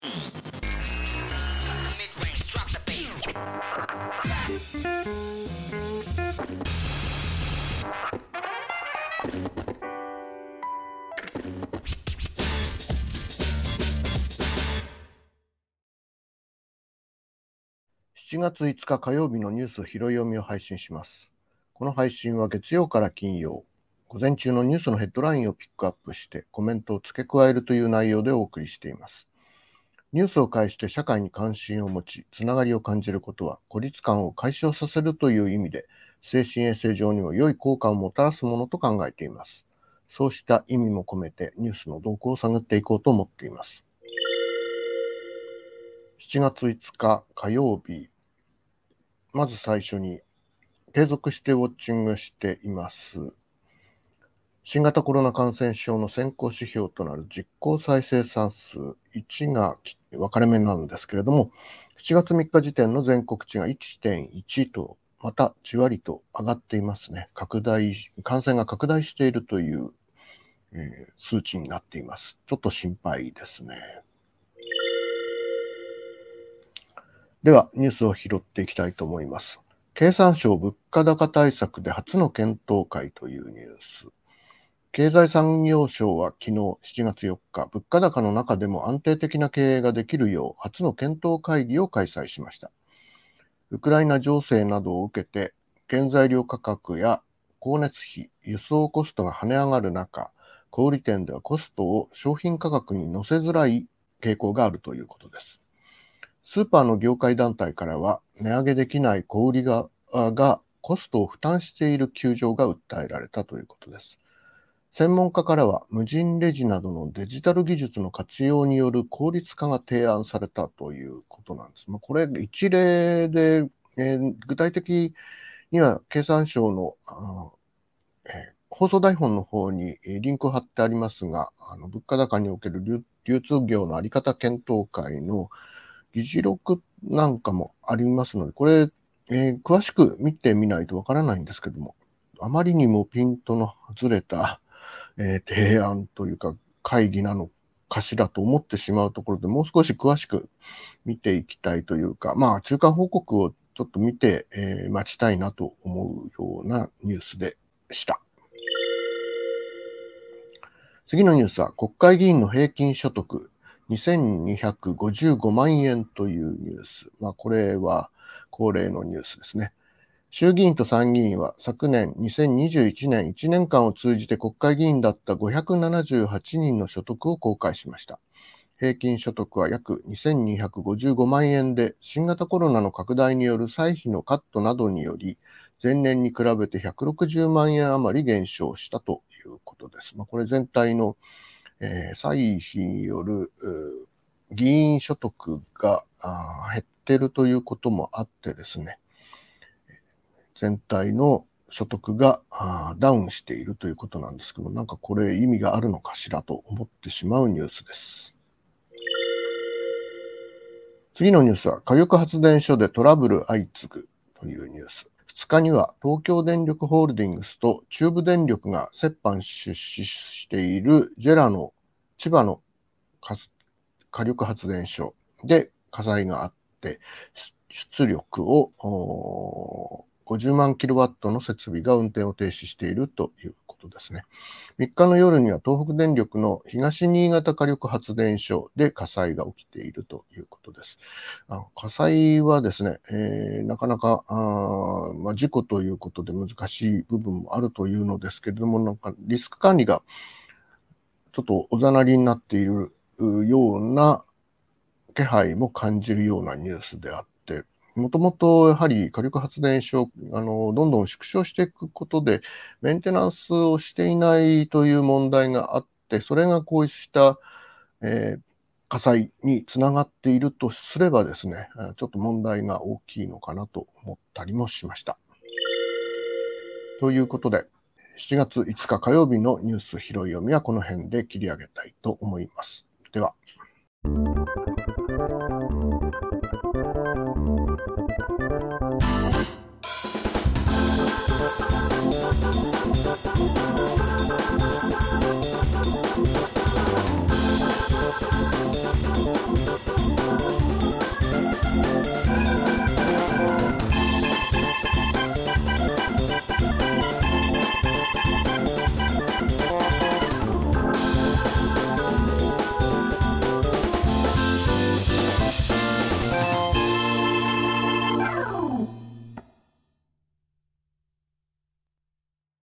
7月5日火曜日のニュース拾い読みを配信します。この配信は月曜から金曜、午前中のニュースのヘッドラインをピックアップしてコメントを付け加えるという内容でお送りしています。ニュースを介して社会に関心を持ち、つながりを感じることは孤立感を解消させるという意味で、精神衛生上にも良い効果をもたらすものと考えています。そうした意味も込めてニュースの動向を探っていこうと思っています。7月5日火曜日、まず最初に継続してウォッチングしています。新型コロナ感染症の先行指標となる実効再生産数1が分かれ目なんですけれども、7月3日時点の全国値が1.1と、またじわりと上がっていますね。拡大、感染が拡大しているという、えー、数値になっています。ちょっと心配ですね。では、ニュースを拾っていきたいと思います。経産省物価高対策で初の検討会というニュース。経済産業省は昨日7月4日、物価高の中でも安定的な経営ができるよう初の検討会議を開催しました。ウクライナ情勢などを受けて、原材料価格や光熱費、輸送コストが跳ね上がる中、小売店ではコストを商品価格に乗せづらい傾向があるということです。スーパーの業界団体からは、値上げできない小売ががコストを負担している窮状が訴えられたということです。専門家からは、無人レジなどのデジタル技術の活用による効率化が提案されたということなんです。まあ、これ、一例で、えー、具体的には経産省の、えー、放送台本の方にリンクを貼ってありますが、あの物価高における流通業のあり方検討会の議事録なんかもありますので、これ、えー、詳しく見てみないとわからないんですけども、あまりにもピントのずれた、えー、提案というか会議なのかしらと思ってしまうところでもう少し詳しく見ていきたいというか、まあ中間報告をちょっと見て、えー、待ちたいなと思うようなニュースでした。次のニュースは国会議員の平均所得2255万円というニュース。まあ、これは恒例のニュースですね。衆議院と参議院は昨年2021年1年間を通じて国会議員だった578人の所得を公開しました。平均所得は約2255万円で、新型コロナの拡大による歳費のカットなどにより、前年に比べて160万円余り減少したということです。まあ、これ全体のえー、歳費による議員所得が減っているということもあってですね、全体の所得がダウンしているということなんですけど、なんかこれ意味があるのかしらと思ってしまうニュースです。次のニュースは火力発電所でトラブル相次ぐというニュース。2日には東京電力ホールディングスと中部電力が折半出資しているジェラの千葉の火力発電所で火災があって、出力を50万キロワットの設備が運転を停止しているということですね。3日の夜には東北電力の東新潟火力発電所で火災が起きているということです。あの火災はですね、えー、なかなかあ、まあ、事故ということで難しい部分もあるというのですけれども、なんかリスク管理がちょっとおざなりになっているような気配も感じるようなニュースであって、もともとやはり火力発電所、あの、どんどん縮小していくことで、メンテナンスをしていないという問題があって、それがこうした、えー、火災につながっているとすればですね、ちょっと問題が大きいのかなと思ったりもしました。ということで、7月5日火曜日のニュース拾い読みはこの辺で切り上げたいと思います。では。